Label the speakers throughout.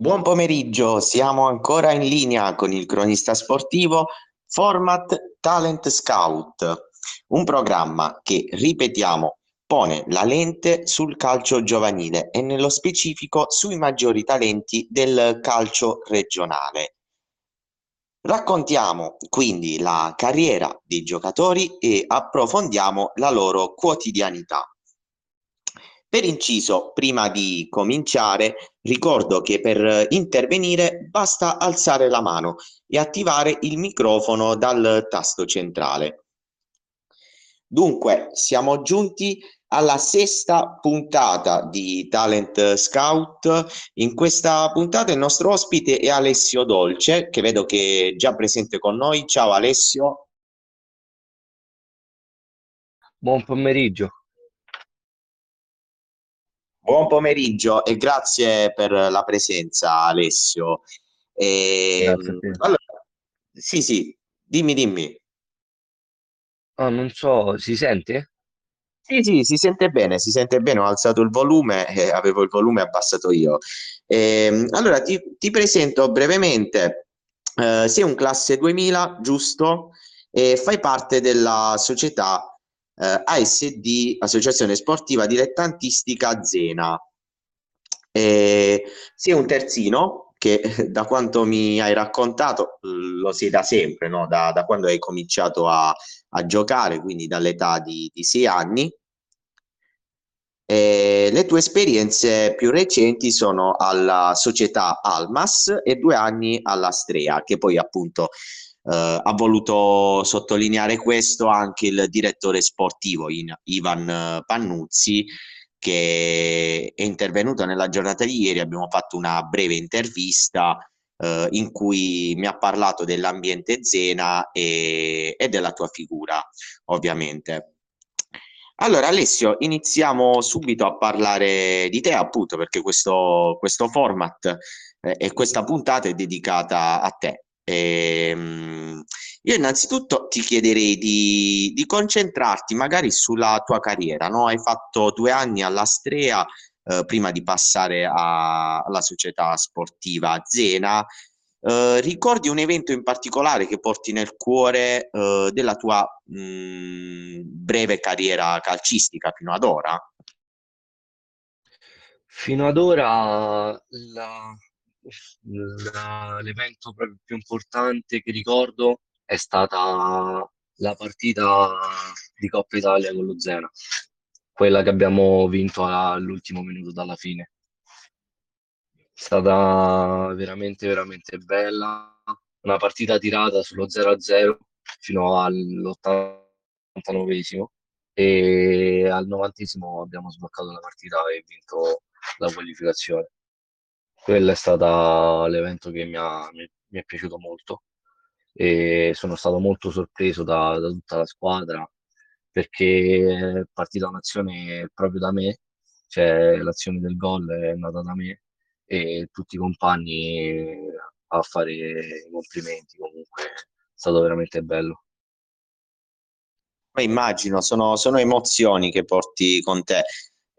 Speaker 1: Buon pomeriggio, siamo ancora in linea con il cronista sportivo Format Talent Scout, un programma che, ripetiamo, pone la lente sul calcio giovanile e nello specifico sui maggiori talenti del calcio regionale. Raccontiamo quindi la carriera dei giocatori e approfondiamo la loro quotidianità. Per inciso, prima di cominciare, ricordo che per intervenire basta alzare la mano e attivare il microfono dal tasto centrale. Dunque, siamo giunti alla sesta puntata di Talent Scout. In questa puntata il nostro ospite è Alessio Dolce, che vedo che è già presente con noi. Ciao Alessio.
Speaker 2: Buon pomeriggio.
Speaker 1: Buon pomeriggio e grazie per la presenza, Alessio. E,
Speaker 2: a te.
Speaker 1: allora, sì, sì, dimmi, dimmi.
Speaker 2: Ah, non so, si sente?
Speaker 1: Sì, sì, si sente bene, si sente bene, ho alzato il volume e avevo il volume abbassato io. Ehm, allora, ti, ti presento brevemente, eh, sei un classe 2000, giusto? E fai parte della società eh, ASD, Associazione Sportiva Dilettantistica Zena. E sei un terzino che da quanto mi hai raccontato lo sei da sempre, no? da, da quando hai cominciato a, a giocare, quindi dall'età di, di sei anni. E le tue esperienze più recenti sono alla società Almas e due anni alla Strea, che poi appunto eh, ha voluto sottolineare questo anche il direttore sportivo in, Ivan Pannuzzi, che è intervenuto nella giornata di ieri. Abbiamo fatto una breve intervista eh, in cui mi ha parlato dell'ambiente Zena e, e della tua figura, ovviamente. Allora, Alessio, iniziamo subito a parlare di te, appunto, perché questo, questo format eh, e questa puntata è dedicata a te. E, um, io innanzitutto ti chiederei di, di, concentrarti magari sulla tua carriera, no? Hai fatto due anni all'Astrea eh, prima di passare a, alla società sportiva Zena. Eh, ricordi un evento in particolare che porti nel cuore eh, della tua mh, breve carriera calcistica fino ad ora?
Speaker 2: Fino ad ora la, l'evento proprio più importante che ricordo è stata la partita di Coppa Italia con lo Zena, quella che abbiamo vinto all'ultimo minuto dalla fine. È stata veramente, veramente bella. Una partita tirata sullo 0-0 fino all'89esimo e al 90esimo abbiamo sbloccato la partita e vinto la qualificazione quello è stato l'evento che mi, ha, mi, mi, è piaciuto molto. E sono stato molto sorpreso da, da tutta la squadra perché è partita un'azione proprio da me, cioè l'azione del gol è nata da me e tutti i compagni a fare i complimenti comunque è stato veramente bello.
Speaker 1: Ma immagino, sono, sono emozioni che porti con te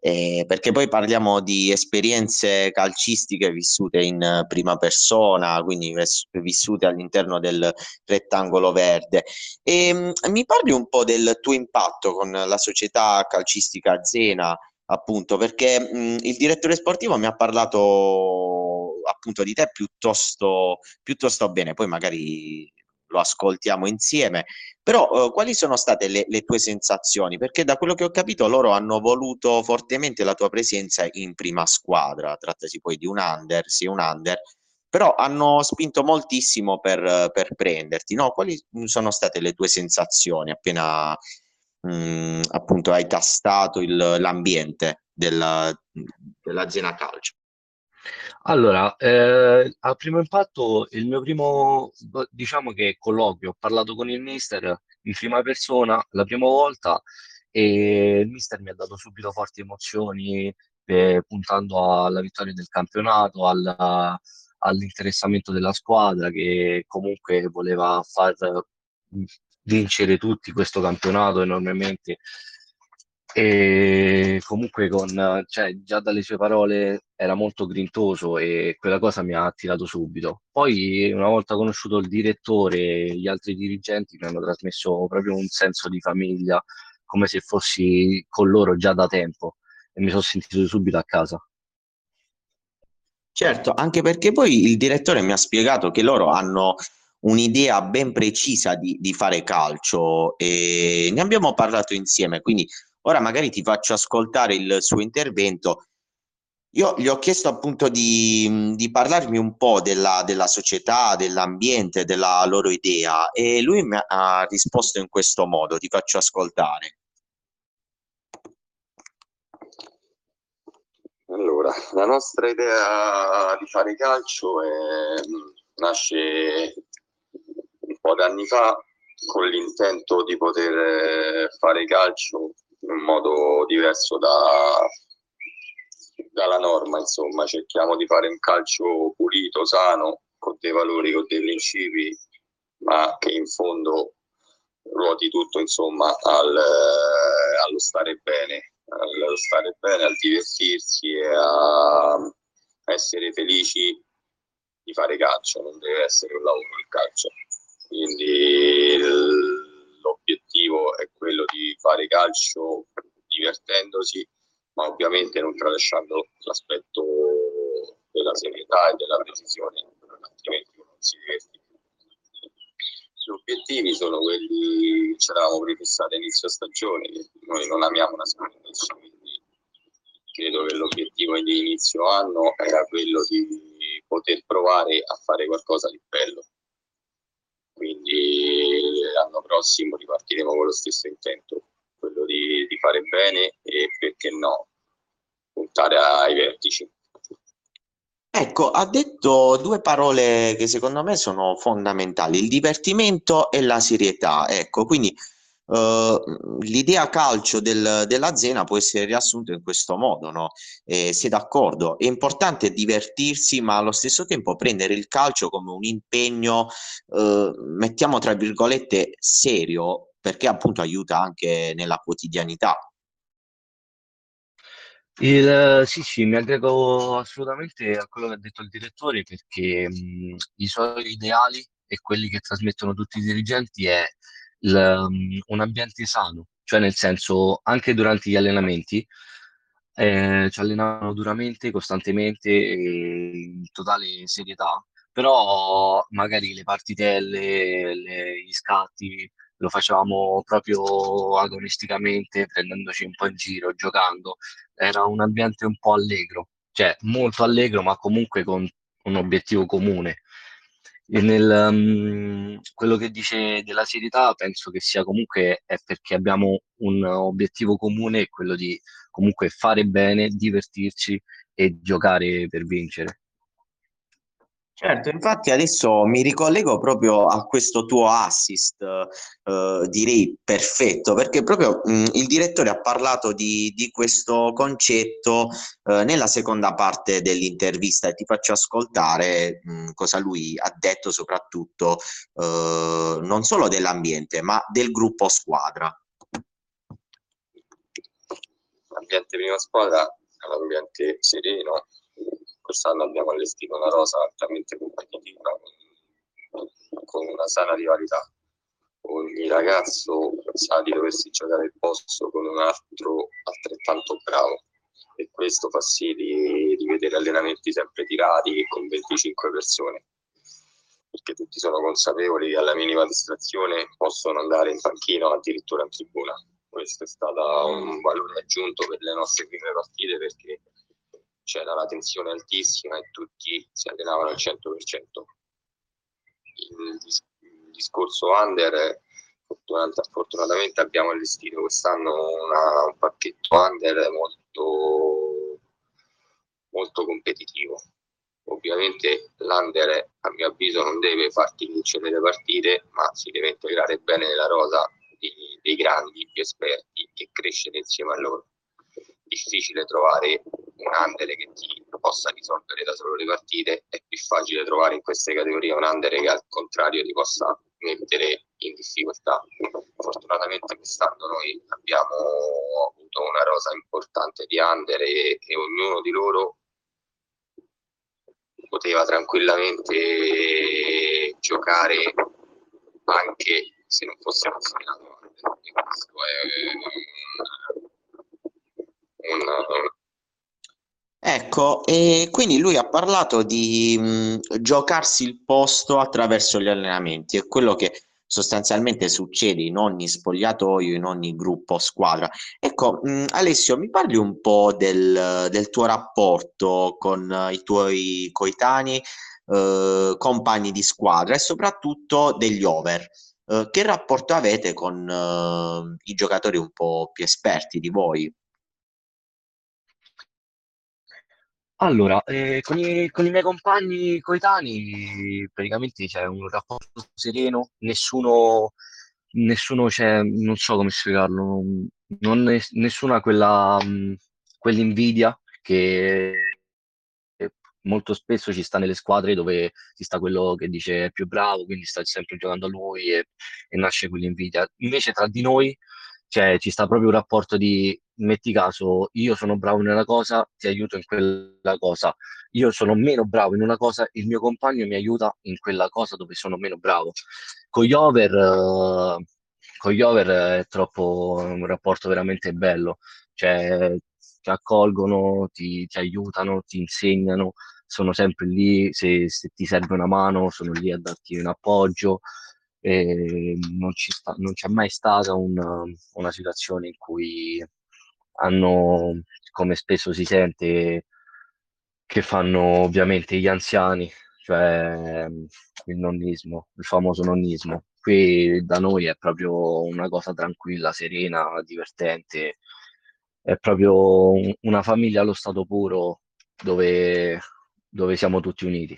Speaker 1: eh, perché poi parliamo di esperienze calcistiche vissute in prima persona, quindi vissute all'interno del rettangolo verde. E, ehm, mi parli un po' del tuo impatto con la società calcistica Zena, appunto, perché mh, il direttore sportivo mi ha parlato appunto di te piuttosto, piuttosto bene, poi magari lo ascoltiamo insieme. Però eh, quali sono state le, le, tue sensazioni? Perché da quello che ho capito loro hanno voluto fortemente la tua presenza in prima squadra, trattasi poi di un under, sì un under, però hanno spinto moltissimo per, per prenderti, no? Quali sono state le tue sensazioni appena mh, mm, appunto hai tastato il, l'ambiente della, della Zena Calcio?
Speaker 2: Allora, eh, al primo impatto, il mio primo, diciamo che colloquio, ho parlato con il mister in prima persona la prima volta e il mister mi ha dato subito forti emozioni, eh, puntando alla vittoria del campionato, alla- all'interessamento della squadra che comunque voleva far vincere tutti questo campionato enormemente E comunque con, cioè, già dalle sue parole era molto grintoso e quella cosa mi ha attirato subito. Poi, una volta conosciuto il direttore e gli altri dirigenti, mi hanno trasmesso proprio un senso di famiglia, come se fossi con loro già da tempo e mi sono sentito subito a casa.
Speaker 1: Certo, anche perché poi il direttore mi ha spiegato che loro hanno un'idea ben precisa di, di fare calcio e ne abbiamo parlato insieme, quindi ora magari ti faccio ascoltare il suo intervento. Io gli ho chiesto appunto di, di parlarmi un po' della, della società, dell'ambiente, della loro idea e lui mi ha risposto in questo modo, ti faccio ascoltare.
Speaker 3: Allora, la nostra idea di fare calcio è, nasce un po' di anni fa con l'intento di poter fare calcio in un modo diverso da, dalla norma, insomma, cerchiamo di fare un calcio pulito, sano, con dei valori, con dei principi, ma che in fondo ruoti tutto, insomma, al, allo stare bene, allo stare bene, al divertirsi e a essere felici di fare calcio, non deve essere un lavoro il calcio. Quindi è quello di fare calcio divertendosi, ma ovviamente non tralasciando l'aspetto della serietà e della precisione, altrimenti non si diverte gli obiettivi sono quelli che ci eravamo prefissati all'inizio stagione, noi non amiamo nasconderci, quindi credo che l'obiettivo di inizio anno era quello di poter provare a fare qualcosa di bello. Quindi l'anno prossimo ripartiremo con lo stesso intento, quello di, di fare bene e perché no, puntare ai vertici.
Speaker 1: Ecco, ha detto due parole che secondo me sono fondamentali, il divertimento e la serietà. Ecco, quindi uh, l'idea calcio del, della può essere riassunta in questo modo, no? Eh, sei d'accordo? È importante divertirsi, ma allo stesso tempo prendere il calcio come un impegno, uh, mettiamo tra virgolette, serio, perché appunto aiuta anche nella quotidianità.
Speaker 2: Il, sì, sì, mi aggrego assolutamente a quello che ha detto il direttore perché mh, i suoi ideali e quelli che trasmettono tutti i dirigenti è il, um, un ambiente sano, cioè nel senso anche durante gli allenamenti eh, ci allenavano duramente, costantemente, e in totale serietà, però magari le partitelle, le- gli scatti lo facevamo proprio agonisticamente, prendendoci un po' in giro, giocando. Era un ambiente un po' allegro, cioè molto allegro, ma comunque con un obiettivo comune. E nel, um, quello che dice della serietà penso che sia comunque è perché abbiamo un obiettivo comune, quello di comunque fare bene, divertirci e giocare per vincere.
Speaker 1: Certo, infatti adesso mi ricollego proprio a questo tuo assist, eh, direi perfetto, perché proprio mh, il direttore ha parlato di, di questo concetto eh, nella seconda parte dell'intervista e ti faccio ascoltare mh, cosa lui ha detto soprattutto eh, non solo dell'ambiente, ma del gruppo squadra.
Speaker 3: L'ambiente prima squadra è un sereno, quest'anno abbiamo allestito una rosa altamente competitiva con una sana rivalità. Ogni ragazzo sa di doversi giocare il posto con un altro altrettanto bravo e questo fa sì di, di vedere allenamenti sempre tirati con 25 persone perché tutti sono consapevoli che alla minima distrazione possono andare in panchina o addirittura in tribuna. Questo è stato un valore aggiunto per le nostre prime partite perché c'era la tensione altissima e tutti si allenavano al 100%. Il, dis- il discorso under, fortunat- fortunatamente abbiamo allestito quest'anno una, un pacchetto under molto, molto competitivo. Ovviamente l'under, a mio avviso, non deve farti vincere le partite, ma si deve integrare bene nella rosa dei, dei grandi, più esperti e crescere insieme a loro difficile trovare un under che ti possa risolvere da solo le partite, è più facile trovare in queste categorie un under che al contrario ti possa mettere in difficoltà. Fortunatamente quest'anno noi abbiamo avuto una rosa importante di under e, ognuno di loro poteva tranquillamente giocare anche se non fosse considerato under. Questo è un, un,
Speaker 1: Ecco, e quindi lui ha parlato di mh, giocarsi il posto attraverso gli allenamenti, è quello che sostanzialmente succede in ogni spogliatoio, in ogni gruppo squadra. Ecco, mh, Alessio, mi parli un po' del, del tuo rapporto con i tuoi coetanei, uh, compagni di squadra e soprattutto degli over. Uh, che rapporto avete con i giocatori un po' più esperti di voi?
Speaker 2: Allora, eh, con i, con i miei compagni coetanei praticamente c'è un rapporto sereno, nessuno, nessuno c'è, non so come spiegarlo, non, è- nessuno ha quella, mh, quell'invidia che molto spesso ci sta nelle squadre dove ci sta quello che dice è più bravo, quindi sta sempre giocando a lui e, e nasce quell'invidia. Invece tra di noi cioè, ci sta proprio un rapporto di metti caso, io sono bravo in una cosa, ti aiuto in quella cosa. Io sono meno bravo in una cosa, il mio compagno mi aiuta in quella cosa dove sono meno bravo. Con gli over, uh, con gli over è troppo un rapporto veramente bello. Cioè, ti accolgono, ti, ti aiutano, ti insegnano, sono sempre lì, se, se ti serve una mano, sono lì a darti un appoggio non, sta, non c'è mai stata una, una situazione in cui hanno, come spesso si sente, che fanno ovviamente gli anziani, cioè il nonnismo, il famoso nonnismo. Qui da noi è proprio una cosa tranquilla, serena, divertente, è proprio una famiglia allo stato puro dove, dove siamo tutti uniti.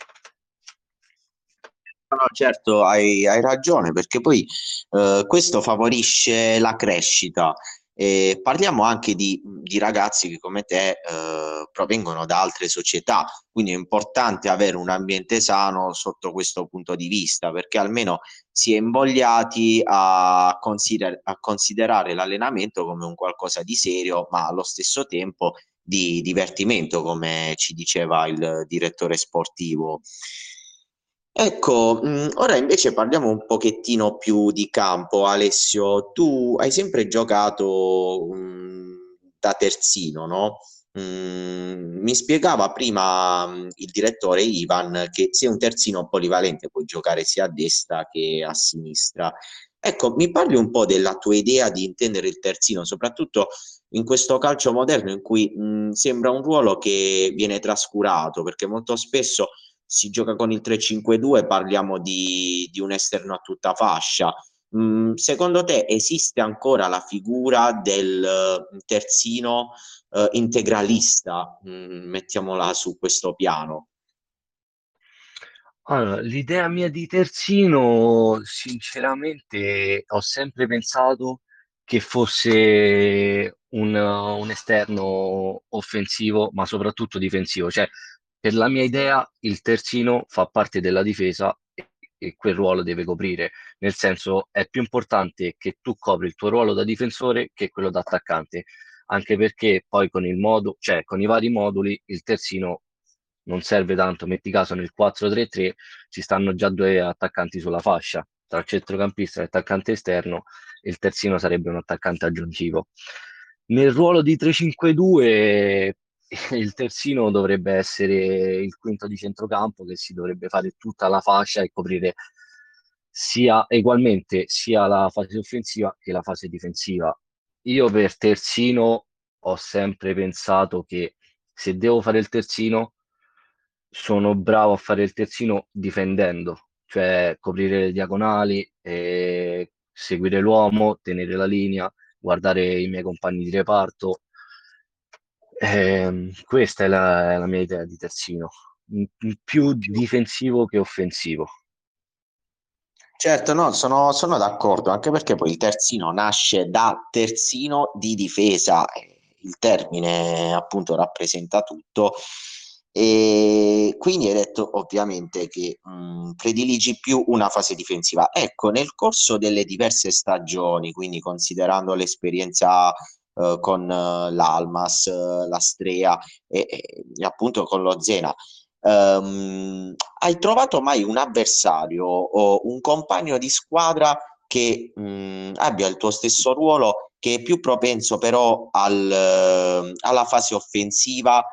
Speaker 1: No, certo, hai, hai ragione, perché poi eh, questo favorisce la crescita. E parliamo anche di, di ragazzi che come te eh, provengono da altre società, quindi è importante avere un ambiente sano sotto questo punto di vista, perché almeno si è invogliati a, consider- a considerare l'allenamento come un qualcosa di serio, ma allo stesso tempo di divertimento, come ci diceva il direttore sportivo. Ecco, mh, ora invece parliamo un pochettino più di campo, Alessio. Tu hai sempre giocato mh, da terzino, no? Mh, mi spiegava prima il direttore Ivan che sei un terzino polivalente, puoi giocare sia a destra che a sinistra. Ecco, mi parli un po' della tua idea di intendere il terzino, soprattutto in questo calcio moderno in cui mh, sembra un ruolo che viene trascurato, perché molto spesso si gioca con il 3-5-2, parliamo di, di un esterno a tutta fascia. Mm, secondo te esiste ancora la figura del uh, terzino uh, integralista? Mm, mettiamola su questo piano.
Speaker 2: Allora, l'idea mia di terzino, sinceramente, ho sempre pensato che fosse un, un esterno offensivo, ma soprattutto difensivo. Cioè, per la mia idea il terzino fa parte della difesa e, quel ruolo deve coprire, nel senso è più importante che tu copri il tuo ruolo da difensore che quello da attaccante, anche perché poi con il modo, cioè con i vari moduli il terzino non serve tanto, metti caso nel 4-3-3 ci stanno già due attaccanti sulla fascia, tra il centrocampista e l'attaccante esterno, il terzino sarebbe un attaccante aggiuntivo. Nel ruolo di 3-5-2 il terzino dovrebbe essere il quinto di centrocampo che si dovrebbe fare tutta la fascia e coprire sia ugualmente sia la fase offensiva che la fase difensiva. Io per terzino ho sempre pensato che se devo fare il terzino sono bravo a fare il terzino difendendo, cioè coprire le diagonali, seguire l'uomo, tenere la linea, guardare i miei compagni di reparto eh, questa è la, la, mia idea di terzino, più difensivo che offensivo.
Speaker 1: Certo, no, sono, sono d'accordo, anche perché poi il terzino nasce da terzino di difesa, il termine appunto rappresenta tutto E quindi hai detto ovviamente che mh, mm, prediligi più una fase difensiva. Ecco, nel corso delle diverse stagioni, quindi considerando l'esperienza uh, con uh, l'Almas, uh, l'Astrea e, e, appunto con lo Zena, um, hai trovato mai un avversario o un compagno di squadra che mh, mm, abbia il tuo stesso ruolo, che è più propenso però al, alla fase offensiva?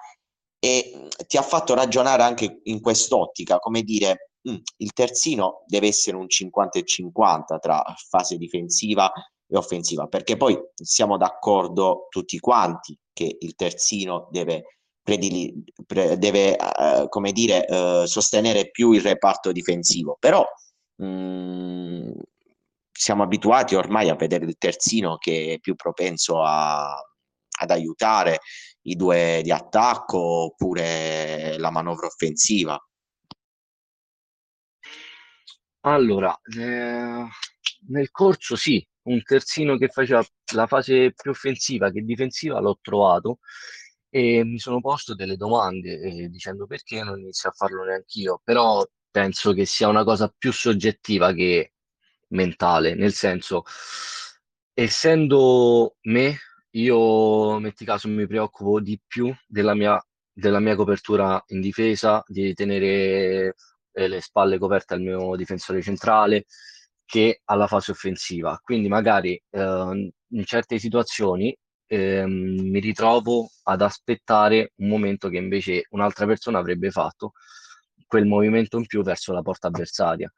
Speaker 1: e mm, ti ha fatto ragionare anche in quest'ottica, come dire, mh, mm, il terzino deve essere un 50 e 50 tra fase difensiva e offensiva, perché poi siamo d'accordo tutti quanti che il terzino deve, predili- pre- deve uh, come dire, uh, sostenere più il reparto difensivo, però mh, mm, siamo abituati ormai a vedere il terzino che è più propenso a, ad aiutare i due di attacco oppure la manovra offensiva?
Speaker 2: Allora, eh, nel corso sì, un terzino che faceva la fase più offensiva che difensiva l'ho trovato e mi sono posto delle domande eh, dicendo perché non inizio a farlo neanch'io, però penso che sia una cosa più soggettiva che mentale, nel senso, essendo me io, metti caso, mi preoccupo di più della mia, della mia copertura in difesa, di tenere eh, le spalle coperte al mio difensore centrale, che alla fase offensiva. Quindi magari eh, in certe situazioni eh, mi ritrovo ad aspettare un momento che invece un'altra persona avrebbe fatto, quel movimento in più verso la porta avversaria.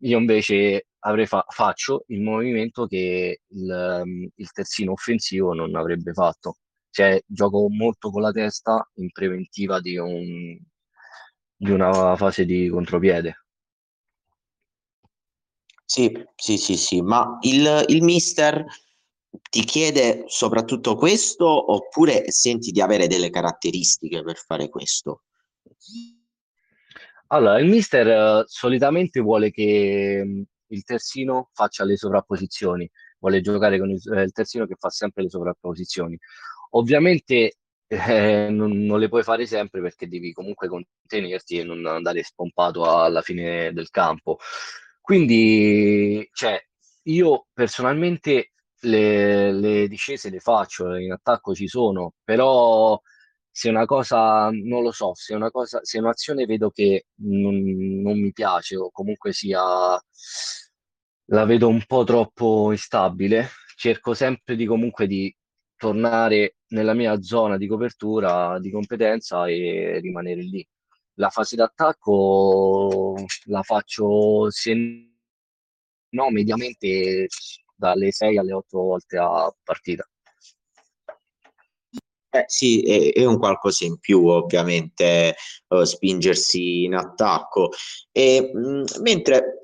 Speaker 2: Io invece fa- faccio il movimento che il, um, il terzino offensivo non avrebbe fatto. Cioè, gioco molto con la testa in preventiva di, un, di una fase di contropiede.
Speaker 1: Sì, sì, sì, sì, ma il, il mister ti chiede soprattutto questo oppure senti di avere delle caratteristiche per fare questo?
Speaker 2: Allora, il mister eh, solitamente vuole che mh, il terzino faccia le sovrapposizioni, vuole giocare con il, eh, il terzino che fa sempre le sovrapposizioni. Ovviamente eh, non, non le puoi fare sempre perché devi comunque contenerti e non andare spompato alla fine del campo. Quindi, cioè, io personalmente le, le discese le faccio, in attacco ci sono, però se una cosa, non lo so, se una cosa, se un'azione vedo che non, non mi piace o comunque sia, la vedo un po' troppo instabile, cerco sempre di comunque di tornare nella mia zona di copertura, di competenza e rimanere lì. La fase d'attacco la faccio se no mediamente dalle 6 alle 8 volte a partita.
Speaker 1: Eh, sì, è, è, un qualcosa in più, ovviamente, uh, spingersi in attacco. E, mh, mentre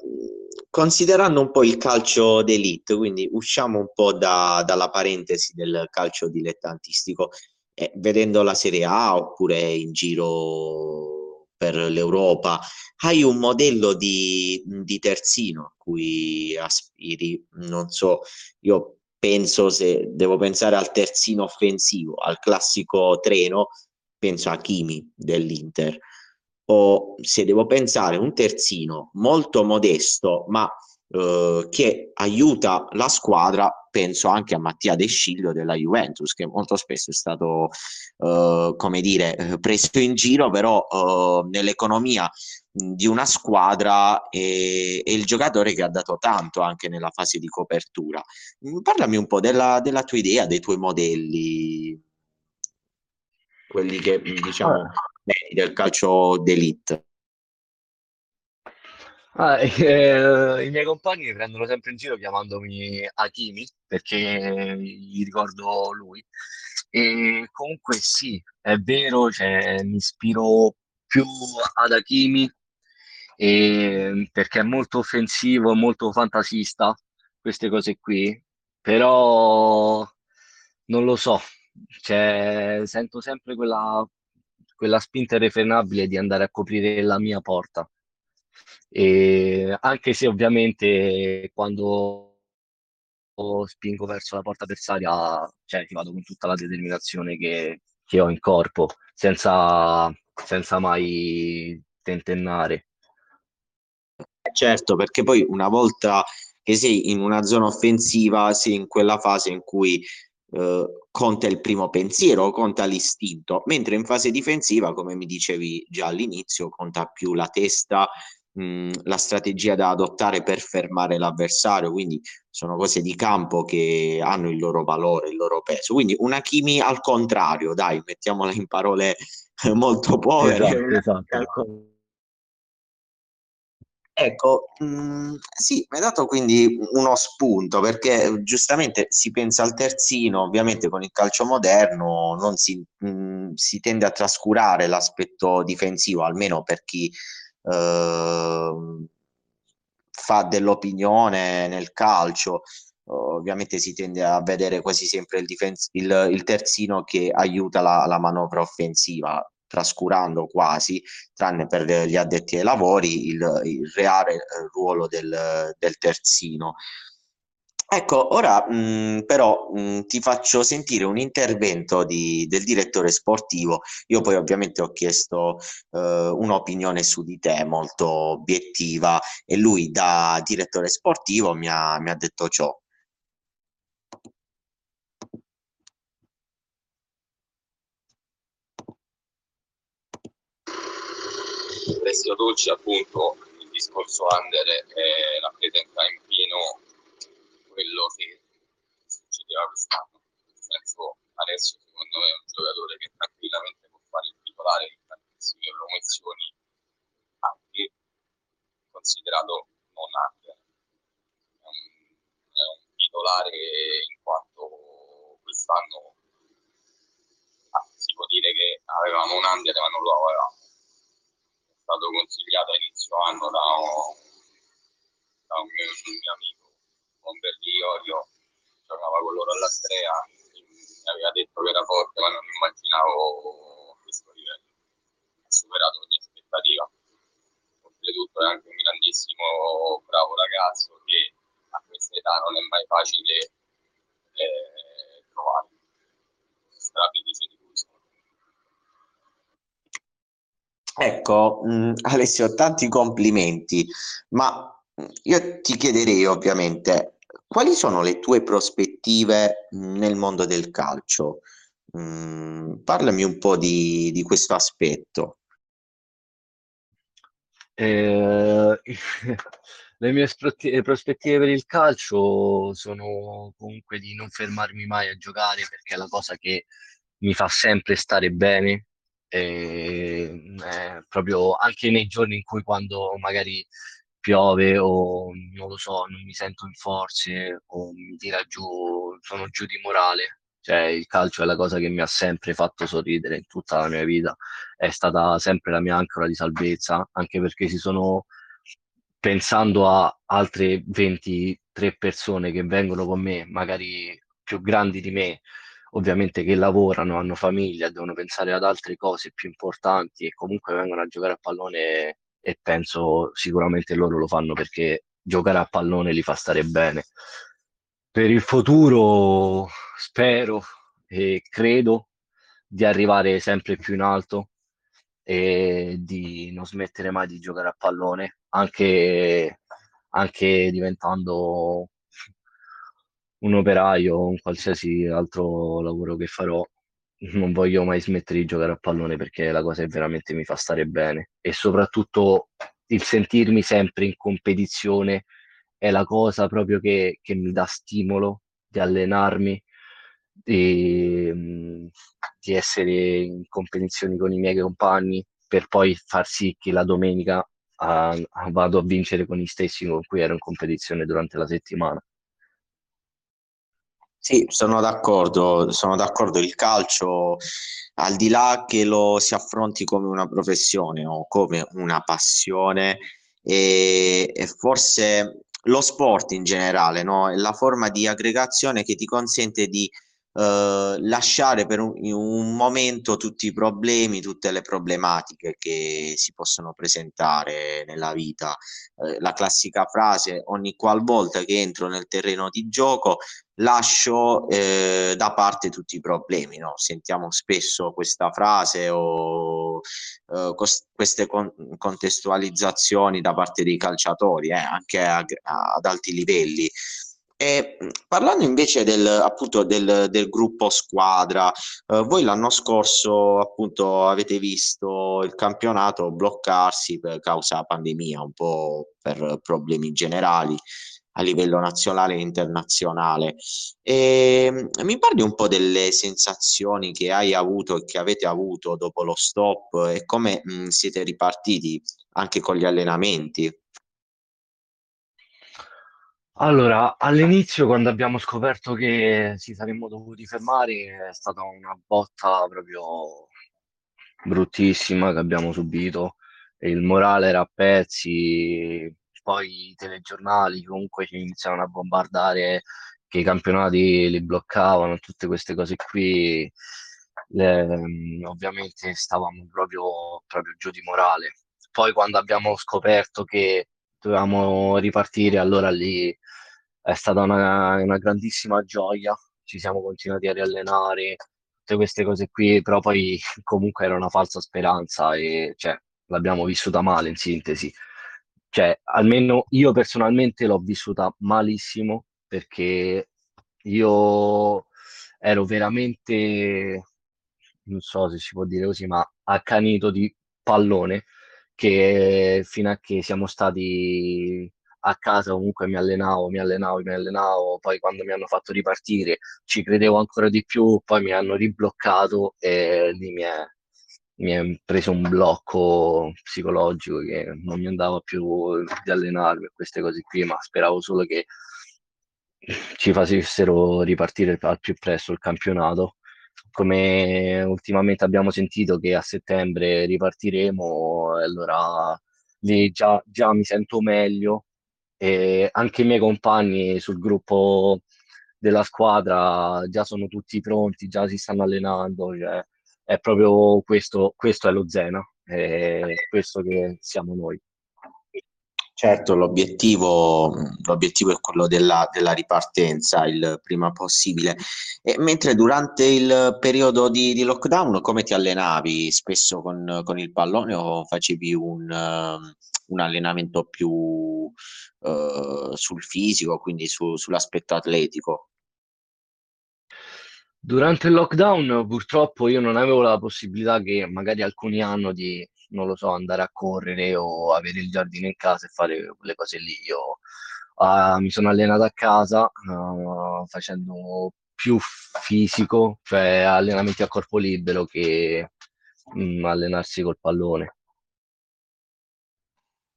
Speaker 1: considerando un po' il calcio d'elite, quindi usciamo un po' da, dalla parentesi del calcio dilettantistico, eh, vedendo la Serie A oppure in giro per l'Europa, hai un modello di, di terzino a cui aspiri? Non so, io penso se devo pensare al terzino offensivo, al classico treno, penso a Kimi dell'Inter. O se devo pensare un terzino molto modesto, ma eh, che aiuta la squadra, penso anche a Mattia De Sciglio della Juventus, che molto spesso è stato, eh, come dire, eh, preso in giro, però eh, nell'economia di una squadra è, è, il giocatore che ha dato tanto anche nella fase di copertura. Mm, parlami un po' della, della tua idea, dei tuoi modelli, quelli che diciamo del calcio d'elite.
Speaker 2: Ah, eh, I miei compagni mi prendono sempre in giro chiamandomi Hakimi perché gli ricordo lui. E comunque sì, è vero, cioè, mi ispiro più ad Hakimi e, perché è molto offensivo, molto fantasista, queste cose qui, però non lo so, cioè, sento sempre quella, quella spinta irrefrenabile di andare a coprire la mia porta. E anche se ovviamente quando spingo verso la porta avversaria, cioè ci vado con tutta la determinazione che, che ho in corpo, senza senza mai tentennare.
Speaker 1: Certo, perché poi una volta che sei in una zona offensiva, sei in quella fase in cui eh, conta il primo pensiero, conta l'istinto, mentre in fase difensiva, come mi dicevi già all'inizio, conta più la testa, mh, la strategia da adottare per fermare l'avversario, quindi sono cose di campo che hanno il loro valore, il loro peso. Quindi una chimi al contrario, dai, mettiamola in parole molto povere. Esatto, esatto. Ecco, mh, sì, mi hai dato quindi uno spunto perché giustamente si pensa al terzino, ovviamente con il calcio moderno non si, mh, si tende a trascurare l'aspetto difensivo, almeno per chi fa dell'opinione nel calcio. Ovviamente si tende a vedere quasi sempre il, difens- il, il terzino che aiuta la, la manovra offensiva trascurando quasi, tranne per gli addetti ai lavori, il, il reale eh, ruolo del, del terzino. Ecco, ora mh, però mh, ti faccio sentire un intervento di, del direttore sportivo. Io poi ovviamente ho chiesto eh, un'opinione su di te molto obiettiva e lui da direttore sportivo mi ha, mi ha detto ciò.
Speaker 3: Alessio Dolci appunto il discorso under eh, rappresenta in pieno quello che succedeva quest'anno. Nel senso adesso secondo me è un giocatore che tranquillamente può fare il titolare in tantissime promozioni anche considerato non under è un, è un titolare in quanto quest'anno ah, si può dire che avevamo un under ma non lo avevamo. Stato consigliato a inizio anno da un, da un, mio, mio, amico, un Berliorio, giocava con loro all'Astrea, mi aveva detto che era forte, ma non immaginavo questo livello. Ha superato ogni aspettativa. Oltretutto è anche un grandissimo, bravo ragazzo che a questa età non è mai facile eh, trovare. Strafelice di
Speaker 1: Ecco, mh, mm, Alessio, tanti complimenti, ma io ti chiederei ovviamente quali sono le tue prospettive nel mondo del calcio? Mm, parlami un po' di, di questo aspetto.
Speaker 2: Eh, le mie prospettive per il calcio sono comunque di non fermarmi mai a giocare perché è la cosa che mi fa sempre stare bene e, eh, proprio anche nei giorni in cui quando magari piove o non lo so, non mi sento in forze o mi tira giù, sono giù di morale. Cioè, il calcio è la cosa che mi ha sempre fatto sorridere in tutta la mia vita, è stata sempre la mia ancora di salvezza, anche perché si sono pensando a altre 23 persone che vengono con me, magari più grandi di me, ovviamente che lavorano, hanno famiglia, devono pensare ad altre cose più importanti e comunque vengono a giocare a pallone e penso sicuramente loro lo fanno perché giocare a pallone li fa stare bene. Per il futuro spero e credo di arrivare sempre più in alto e di non smettere mai di giocare a pallone, anche, anche diventando un operaio o un qualsiasi altro lavoro che farò, non voglio mai smettere di giocare a pallone perché la cosa che veramente mi fa stare bene e soprattutto il sentirmi sempre in competizione è la cosa proprio che, che mi dà stimolo di allenarmi, di, di essere in competizioni con i miei compagni per poi far sì che la domenica a, a, vado a vincere con gli stessi con cui ero in competizione durante la settimana.
Speaker 1: Sì, sono d'accordo, sono d'accordo. Il calcio, al di là che lo si affronti come una professione o come una passione, e, e forse lo sport in generale, no? È la forma di aggregazione che ti consente di eh, lasciare per un, un, momento tutti i problemi, tutte le problematiche che si possono presentare nella vita. Eh, la classica frase, ogni qualvolta che entro nel terreno di gioco lascio eh, da parte tutti i problemi. No? Sentiamo spesso questa frase o uh, cos- queste con- contestualizzazioni da parte dei calciatori, eh, anche a- a- ad alti livelli. E parlando invece del, appunto del, del gruppo squadra, eh, voi l'anno scorso appunto avete visto il campionato bloccarsi per causa pandemia, un po' per problemi generali a livello nazionale e internazionale. E mi parli un po' delle sensazioni che hai avuto e che avete avuto dopo lo stop e come mh, siete ripartiti anche con gli allenamenti?
Speaker 2: Allora, all'inizio, quando abbiamo scoperto che ci saremmo dovuti fermare, è stata una botta proprio bruttissima che abbiamo subito. Il morale era a pezzi, poi i telegiornali comunque ci iniziavano a bombardare che i campionati li bloccavano, tutte queste cose qui. Le, ovviamente stavamo proprio, proprio giù di morale. Poi quando abbiamo scoperto che dovevamo ripartire, allora lì è stata una, una grandissima gioia, ci siamo continuati a riallenare, tutte queste cose qui, però poi comunque era una falsa speranza e cioè, l'abbiamo vissuta male in sintesi. Cioè, almeno io personalmente l'ho vissuta malissimo perché io ero veramente, non so se si può dire così, ma accanito di pallone che fino a che siamo stati a casa comunque mi allenavo, mi allenavo, mi allenavo, poi quando mi hanno fatto ripartire ci credevo ancora di più, poi mi hanno ribloccato e lì mi è, mi è preso un blocco psicologico che non mi andava più di allenarmi queste cose qui, ma speravo solo che ci facessero ripartire al più presto il campionato. Come ultimamente abbiamo sentito che a settembre ripartiremo, allora lì già, già mi sento meglio e anche i miei compagni sul gruppo della squadra già sono tutti pronti, già si stanno allenando, cioè, è proprio questo, questo è lo Zena, è questo che siamo noi.
Speaker 1: Certo, l'obiettivo, l'obiettivo è quello della, della, ripartenza il prima possibile. E mentre durante il periodo di, di lockdown, come ti allenavi? Spesso con, con il pallone o facevi un, un allenamento più uh, sul fisico, quindi su, sull'aspetto atletico?
Speaker 2: Durante il lockdown purtroppo io non avevo la possibilità che magari alcuni hanno di, non lo so, andare a correre o avere il giardino in casa e fare quelle cose lì. Io uh, mi sono allenato a casa uh, facendo più fisico, cioè allenamenti a corpo libero che mh, mm, allenarsi col pallone.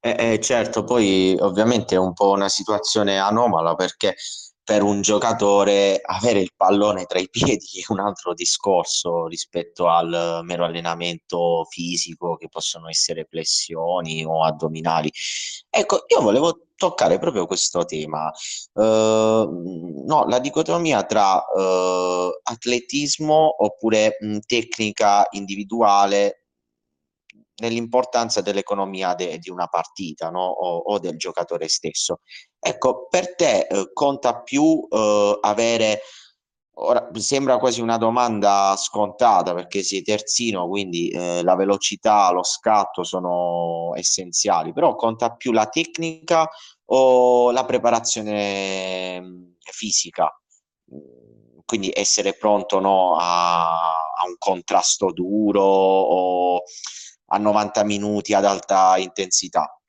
Speaker 1: Eh, eh, certo, poi ovviamente è un po' una situazione anomala perché per un giocatore avere il pallone tra i piedi è un altro discorso rispetto al mero allenamento fisico che possono essere flessioni o addominali. Ecco, io volevo toccare proprio questo tema, uh, no, la dicotomia tra uh, atletismo oppure mh, tecnica individuale nell'importanza dell'economia de, di una partita no? o, o, del giocatore stesso. Ecco, per te eh, conta più eh, avere, ora sembra quasi una domanda scontata perché sei terzino, quindi eh, la velocità, lo scatto sono essenziali, però conta più la tecnica o la preparazione mm, fisica? Quindi essere pronto no, a, a un contrasto duro o a 90 minuti ad alta intensità?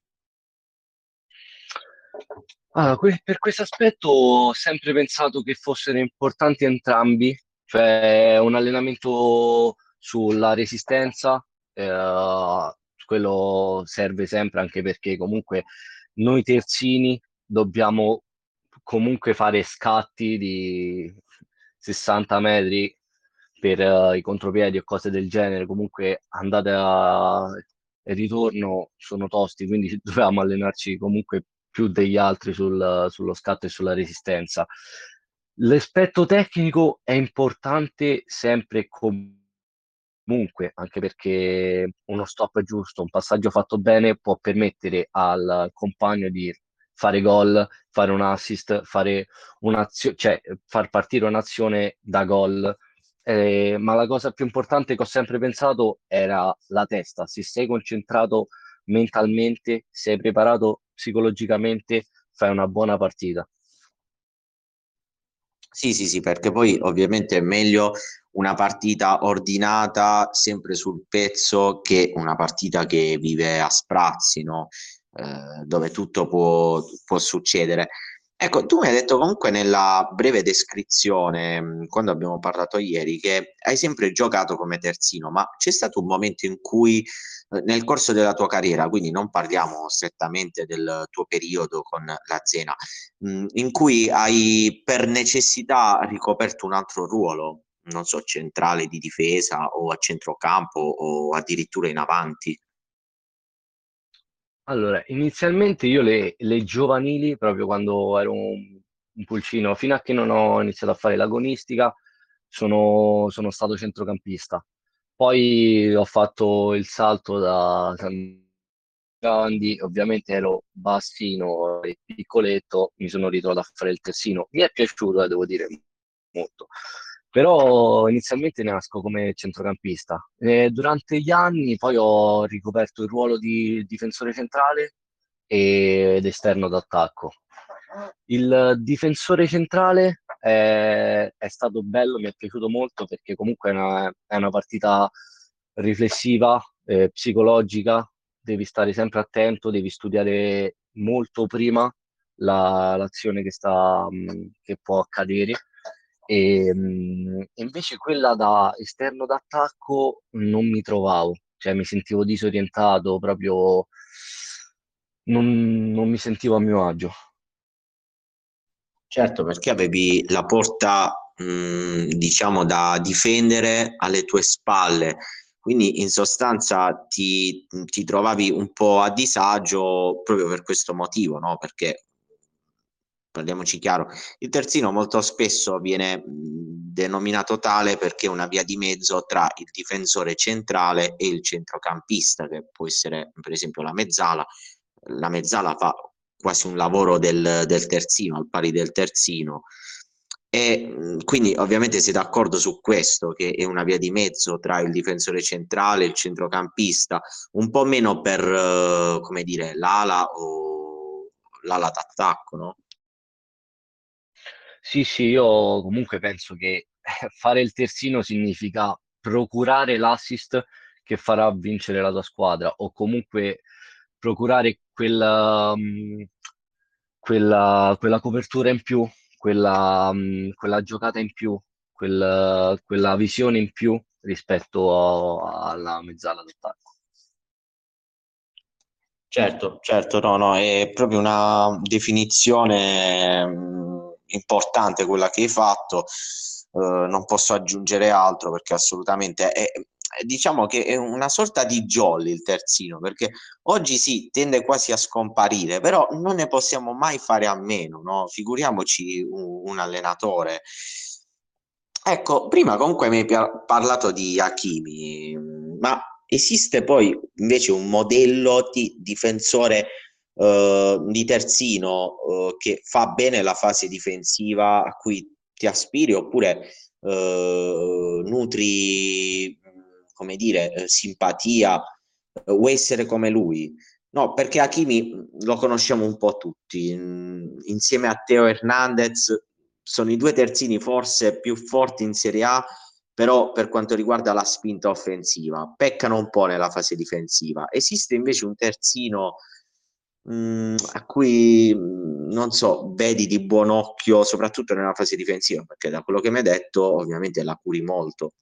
Speaker 2: Allora, per questo aspetto ho sempre pensato che fossero importanti entrambi, cioè un allenamento sulla resistenza, eh, quello serve sempre anche perché comunque noi terzini dobbiamo comunque fare scatti di 60 metri per uh, i contropiedi o cose del genere, comunque andate a e ritorno sono tosti, quindi dovevamo allenarci comunque più degli altri sul, sullo scatto e sulla resistenza. L'aspetto tecnico è importante sempre comunque, anche perché uno stop giusto, un passaggio fatto bene può permettere al compagno di fare gol, fare un assist, fare un'azione, cioè far partire un'azione da gol eh, ma la cosa più importante che ho sempre pensato era la testa. Se sei concentrato mentalmente, sei preparato psicologicamente, fai una buona partita.
Speaker 1: Sì, sì, sì, perché poi ovviamente è meglio una partita ordinata, sempre sul pezzo, che una partita che vive a sprazzi, no? Eh, dove tutto può, può succedere. Ecco, tu mi hai detto comunque nella breve descrizione, mm, quando abbiamo parlato ieri, che hai sempre giocato come terzino, ma c'è stato un momento in cui eh, nel corso della tua carriera, quindi non parliamo strettamente del tuo periodo con la Zena, mm, in cui hai per necessità ricoperto un altro ruolo, non so, centrale di difesa o a centrocampo o addirittura in avanti?
Speaker 2: Allora, inizialmente io le, le giovanili, proprio quando ero un, un pulcino, fino a che non ho iniziato a fare l'agonistica, sono, sono stato centrocampista. Poi ho fatto il salto da grandi, ovviamente ero bassino e piccoletto, mi sono ritrovato a fare il terzino. Mi è piaciuto, eh, devo dire, molto. Però inizialmente nasco come centrocampista. E durante gli anni poi ho ricoperto il ruolo di difensore centrale ed esterno d'attacco. Il difensore centrale è, è, stato bello, mi è piaciuto molto perché comunque è una, è una partita riflessiva, eh, psicologica, devi stare sempre attento, devi studiare molto prima la, l'azione che, sta, che può accadere e, mh, invece quella da esterno d'attacco non mi trovavo, cioè mi sentivo disorientato, proprio non, non mi sentivo a mio agio.
Speaker 1: Certo, perché avevi la porta, mh, diciamo, da difendere alle tue spalle, quindi in sostanza ti, ti trovavi un po' a disagio proprio per questo motivo, no? Perché parliamoci chiaro, il terzino molto spesso viene denominato tale perché è una via di mezzo tra il difensore centrale e il centrocampista, che può essere per esempio la mezzala. La mezzala fa quasi un lavoro del, del terzino, al pari del terzino. E quindi ovviamente sei d'accordo su questo, che è una via di mezzo tra il difensore centrale e il centrocampista, un po' meno per, come dire, l'ala o l'ala d'attacco, no?
Speaker 2: Sì, sì, io comunque penso che fare il terzino significa procurare l'assist che farà vincere la tua squadra o comunque procurare quella, mm, quella, quella copertura in più, quella, mm, quella giocata in più, quella, quella visione in più rispetto a- alla mezzala d'attacco.
Speaker 1: Certo, certo, no, no, è proprio una definizione mm, importante quella che hai fatto, eh, non posso aggiungere altro perché assolutamente è, diciamo che è una sorta di jolly il terzino, perché oggi sì, tende quasi a scomparire, però non ne possiamo mai fare a meno, no? Figuriamoci un, un allenatore. Ecco, prima comunque mi hai parlato di Hakimi, ma esiste poi invece un modello di difensore uh, di terzino uh, che fa bene la fase difensiva a cui ti aspiri oppure uh, nutri, come dire, simpatia, vuoi essere come lui? No, perché Hakimi lo conosciamo un po' tutti. Insieme a Teo Hernandez sono i due terzini forse più forti in Serie A, però per quanto riguarda la spinta offensiva, peccano un po' nella fase difensiva. Esiste invece un terzino mm, a cui mh, non so, vedi di buon occhio, soprattutto nella fase difensiva, perché da quello che mi hai detto, ovviamente la curi molto.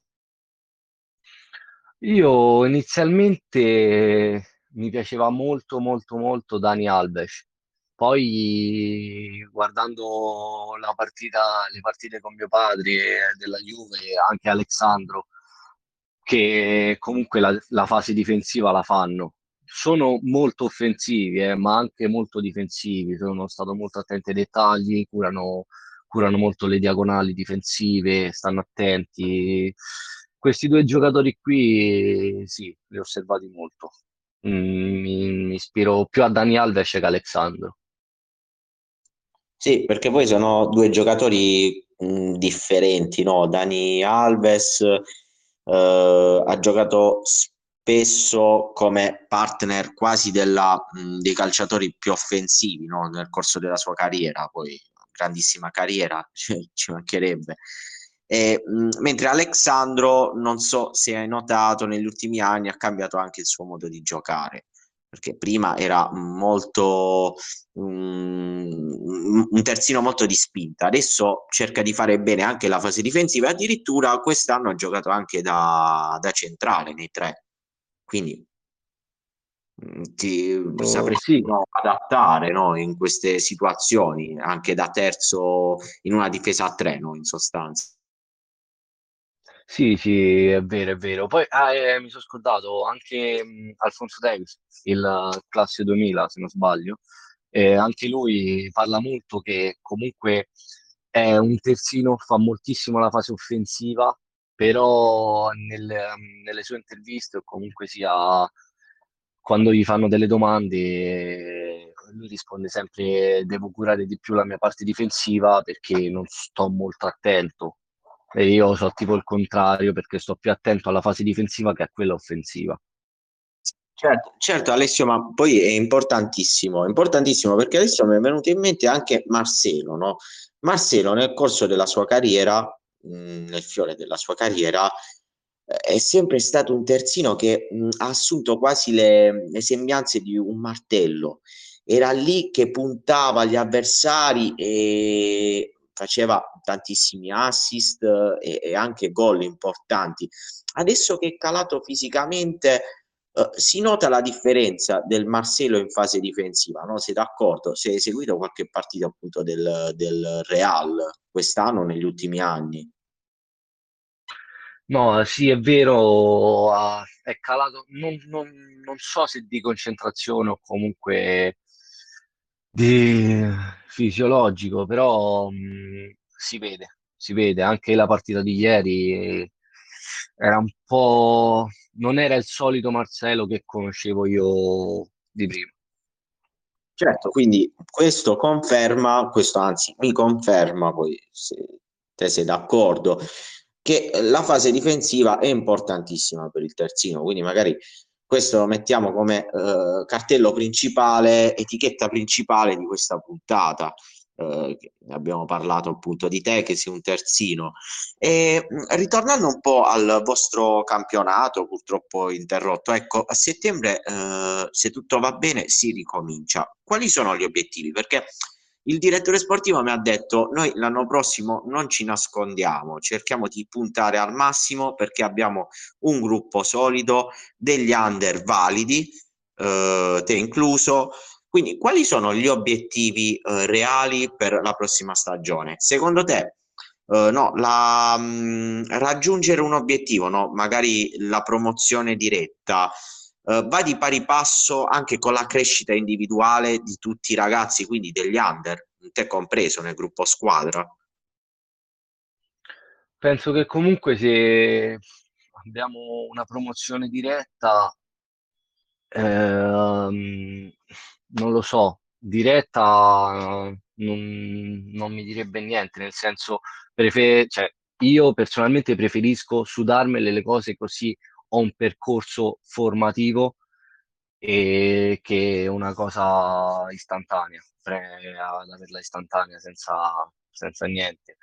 Speaker 2: Io inizialmente mi piaceva molto, molto, molto Dani Alves. Poi guardando la partita, le partite con mio padre della Juve, anche Alessandro, che comunque la, la fase difensiva la fanno sono molto offensivi, eh, ma anche molto difensivi. Sono stato molto attento ai dettagli, curano, curano molto le diagonali difensive, stanno attenti. Questi due giocatori qui, sì, li ho osservati molto. Mm, mi, mi ispiro più a Dani Alves che a Alexandro.
Speaker 1: Sì, perché poi sono due giocatori mh, differenti, no? Dani Alves eh, ha giocato spesso come partner quasi della, mh, dei calciatori più offensivi no? nel corso della sua carriera, poi grandissima carriera, ci, ci mancherebbe. E, mh, mentre Alexandro, non so se hai notato, negli ultimi anni ha cambiato anche il suo modo di giocare perché prima era molto um, un terzino molto di spinta, adesso cerca di fare bene anche la fase difensiva, addirittura quest'anno ha giocato anche da, da centrale nei tre, quindi mm, ti oh, sapresti sì. no, adattare no, in queste situazioni, anche da terzo in una difesa a tre, no, in sostanza.
Speaker 2: Sì, sì, è vero, è vero. Poi ah, eh, mi sono scordato anche mh, Alfonso Davis, il classe 2000, se non sbaglio. Eh, anche lui parla molto che comunque è un terzino, fa moltissimo la fase offensiva, però nel, nelle sue interviste o comunque sia quando gli fanno delle domande, lui risponde sempre devo curare di più la mia parte difensiva perché non sto molto attento e io so tipo il contrario perché sto più attento alla fase difensiva che a quella offensiva.
Speaker 1: Certo, certo Alessio, ma poi è importantissimo, è importantissimo perché adesso mi è venuto in mente anche Marcelo, no? Marcelo nel corso della sua carriera, nel fiore della sua carriera, eh, è sempre stato un terzino che mh, ha assunto quasi le, le sembianze di un martello. Era lì che puntava gli avversari e faceva tantissimi assist e, e anche gol importanti. Adesso che è calato fisicamente, Uh, si nota la differenza del Marcelo in fase difensiva, no? Sei d'accordo? Se hai seguito qualche partita appunto del, del Real quest'anno, negli ultimi anni?
Speaker 2: No, sì, è vero, è calato, non, non, non, so se di concentrazione o comunque di fisiologico, però mh, si vede, si vede. Anche la partita di ieri era un po'... non era il solito Marcelo che conoscevo io di prima.
Speaker 1: Certo, quindi questo conferma, questo anzi mi conferma, poi se te sei d'accordo, che la fase difensiva è importantissima per il terzino, quindi magari questo lo mettiamo come eh, cartello principale, etichetta principale di questa puntata. Eh, abbiamo parlato appunto di te che sei un terzino e ritornando un po' al vostro campionato purtroppo interrotto ecco a settembre eh, se tutto va bene si ricomincia quali sono gli obiettivi perché il direttore sportivo mi ha detto noi l'anno prossimo non ci nascondiamo, cerchiamo di puntare al massimo perché abbiamo un gruppo solido, degli under validi, eh, te incluso. Quindi quali sono gli obiettivi eh, reali per la prossima stagione? Secondo te, eh, no, la, mh, mm, raggiungere un obiettivo, no? magari la promozione diretta, eh, va di pari passo anche con la crescita individuale di tutti i ragazzi, quindi degli under, te compreso nel gruppo squadra?
Speaker 2: Penso che comunque se abbiamo una promozione diretta, ehm, non lo so, diretta non, non mi direbbe niente, nel senso, prefer- cioè, io personalmente preferisco sudarmele le cose così ho un percorso formativo e che è una cosa istantanea, ad averla istantanea senza, senza niente.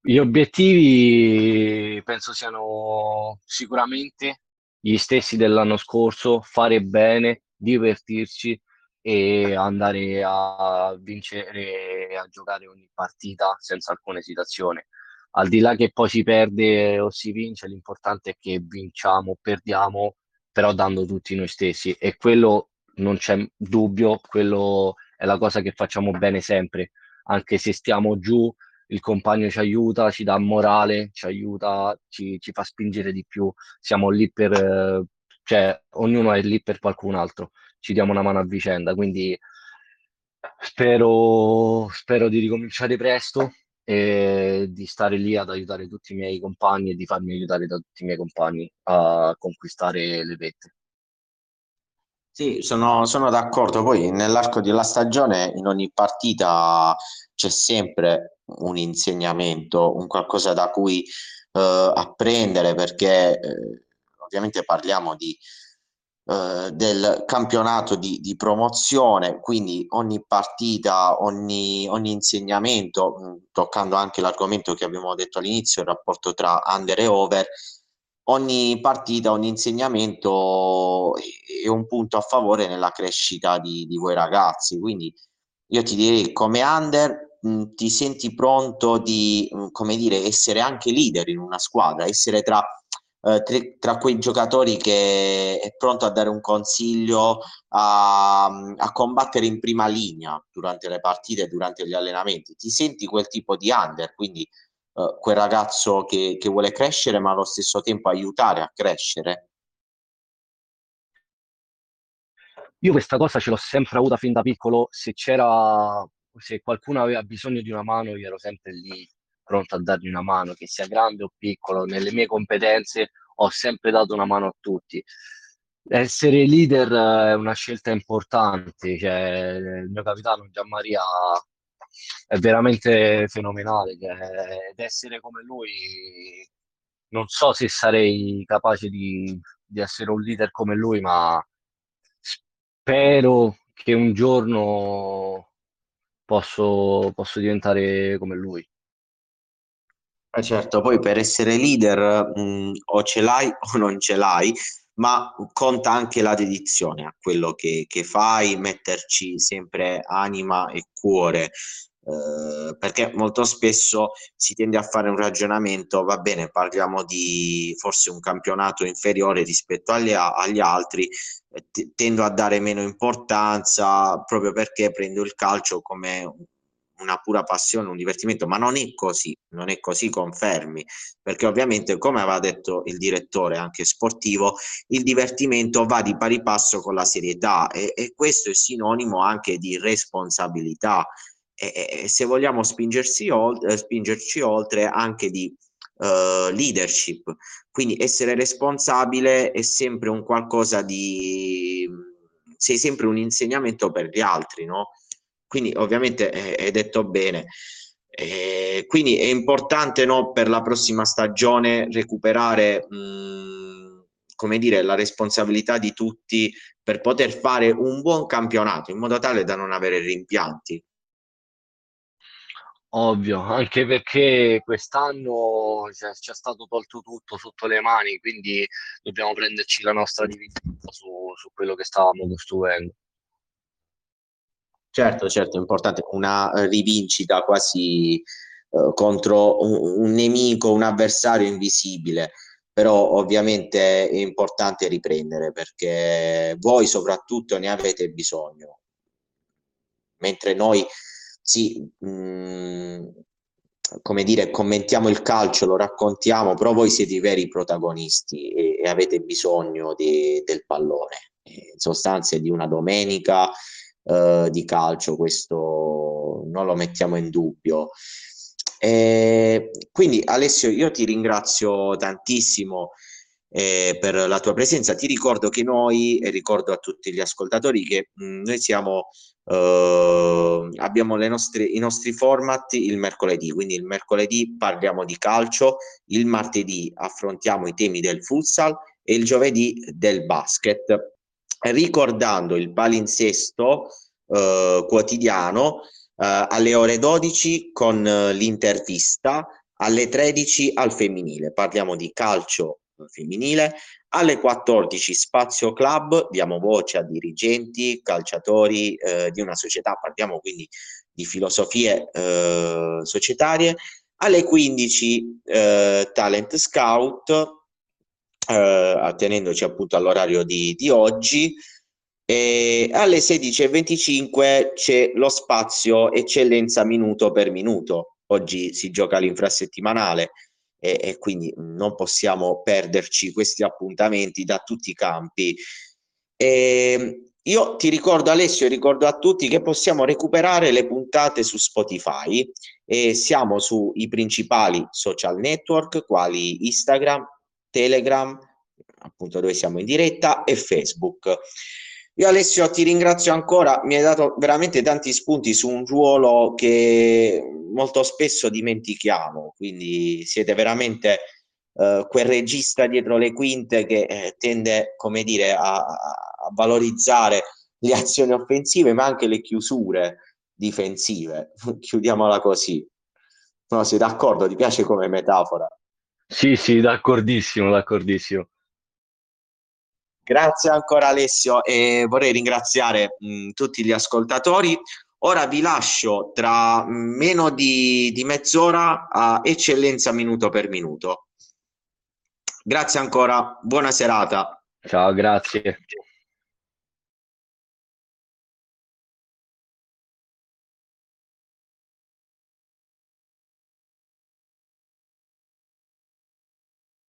Speaker 2: Gli obiettivi penso siano sicuramente gli stessi dell'anno scorso, fare bene, divertirci e andare a vincere e a giocare ogni partita senza alcuna esitazione al di là che poi si perde o si vince, l'importante è che vinciamo o perdiamo, però dando tutti noi stessi. E quello non c'è dubbio, quello è la cosa che facciamo bene sempre, anche se stiamo giù, il compagno ci aiuta, ci dà morale, ci aiuta, ci, ci fa spingere di più, siamo lì per, cioè ognuno è lì per qualcun altro, ci diamo una mano a vicenda, quindi spero, spero di ricominciare presto e di stare lì ad aiutare tutti i miei compagni e di farmi aiutare da tutti i miei compagni a conquistare le vette.
Speaker 1: Sì, sono, sono d'accordo. Poi nell'arco della stagione, in ogni partita c'è sempre un insegnamento, un qualcosa da cui eh, apprendere, perché eh, ovviamente parliamo di eh, del campionato di, di, promozione, quindi ogni partita, ogni, ogni insegnamento, mh, toccando anche l'argomento che abbiamo detto all'inizio, il rapporto tra under e over, ogni partita, ogni insegnamento è un punto a favore nella crescita di, di voi ragazzi. Quindi io ti direi come under mh, ti senti pronto di, mh, come dire, essere anche leader in una squadra, essere tra eh, tra, quei giocatori che è pronto a dare un consiglio, a, a, combattere in prima linea durante le partite, durante gli allenamenti. Ti senti quel tipo di under, quindi eh, quel ragazzo che, che vuole crescere ma allo stesso tempo aiutare a crescere?
Speaker 2: Io questa cosa ce l'ho sempre avuta fin da piccolo, se c'era, se qualcuno aveva bisogno di una mano, io ero sempre lì pronto a dargli una mano, che sia grande o piccolo, nelle mie competenze ho sempre dato una mano a tutti. Essere leader è una scelta importante, cioè, il mio capitano Gianmaria è veramente fenomenale cioè, ed essere come lui non so se sarei capace di, di essere un leader come lui, ma spero che un giorno posso, posso diventare come lui.
Speaker 1: Eh certo, poi per essere leader mh, o ce l'hai o non ce l'hai, ma conta anche la dedizione a quello che, che fai, metterci sempre anima e cuore, eh, perché molto spesso si tende a fare un ragionamento, va bene, parliamo di forse un campionato inferiore rispetto agli, agli altri, eh, tendo a dare meno importanza proprio perché prendo il calcio come una pura passione, un divertimento, ma non è così, non è così, confermi, perché ovviamente, come aveva detto il direttore anche sportivo, il divertimento va di pari passo con la serietà e, e questo è sinonimo anche di responsabilità e, e se vogliamo oltre, spingerci oltre anche di uh, leadership, quindi essere responsabile è sempre un qualcosa di sei sempre un insegnamento per gli altri, no? Quindi ovviamente è, è detto bene. Eh, quindi è importante no, per la prossima stagione recuperare mh, come dire, la responsabilità di tutti per poter fare un buon campionato in modo tale da non avere rimpianti.
Speaker 2: Ovvio, anche perché quest'anno ci è stato tolto tutto sotto le mani, quindi dobbiamo prenderci la nostra divinità su, su quello che stavamo costruendo.
Speaker 1: Certo, certo, è importante una rivincita quasi eh, contro un, un, nemico, un avversario invisibile, però ovviamente è importante riprendere perché voi soprattutto ne avete bisogno, mentre noi sì, mh, mm, come dire, commentiamo il calcio, lo raccontiamo, però voi siete i veri protagonisti e, e avete bisogno di, del pallone, in sostanza di una domenica eh, di calcio, questo non lo mettiamo in dubbio. E quindi Alessio, io ti ringrazio tantissimo eh, per la tua presenza. Ti ricordo che noi, e ricordo a tutti gli ascoltatori, che mh, mm, noi siamo, eh, abbiamo nostre, i nostri format il mercoledì, quindi il mercoledì parliamo di calcio, il martedì affrontiamo i temi del futsal e il giovedì del basket ricordando il palinsesto eh, quotidiano eh, alle ore 12 con eh, l'intervista, alle 13 al femminile, parliamo di calcio femminile, alle 14 Spazio Club, diamo voce a dirigenti, calciatori eh, di una società, parliamo quindi di filosofie eh, societarie, alle 15 eh, Talent Scout, eh, attenendoci appunto all'orario di, di oggi. E alle 16.25 c'è lo spazio eccellenza minuto per minuto. Oggi si gioca l'infrasettimanale e, e quindi non possiamo perderci questi appuntamenti da tutti i campi. E io ti ricordo Alessio, ricordo a tutti che possiamo recuperare le puntate su Spotify e siamo sui principali social network quali Instagram, Telegram, appunto dove siamo in diretta, e Facebook. Io Alessio ti ringrazio ancora, mi hai dato veramente tanti spunti su un ruolo che molto spesso dimentichiamo, quindi siete veramente eh, quel regista dietro le quinte che eh, tende, come dire, a, a, valorizzare le azioni offensive, ma anche le chiusure difensive. Chiudiamola così. No, sei d'accordo? Ti piace come metafora?
Speaker 2: Sì, sì, d'accordissimo, d'accordissimo.
Speaker 1: Grazie ancora Alessio e vorrei ringraziare mh, tutti gli ascoltatori. Ora vi lascio tra meno di, di mezz'ora a eccellenza minuto per minuto. Grazie ancora, buona serata.
Speaker 2: Ciao, grazie.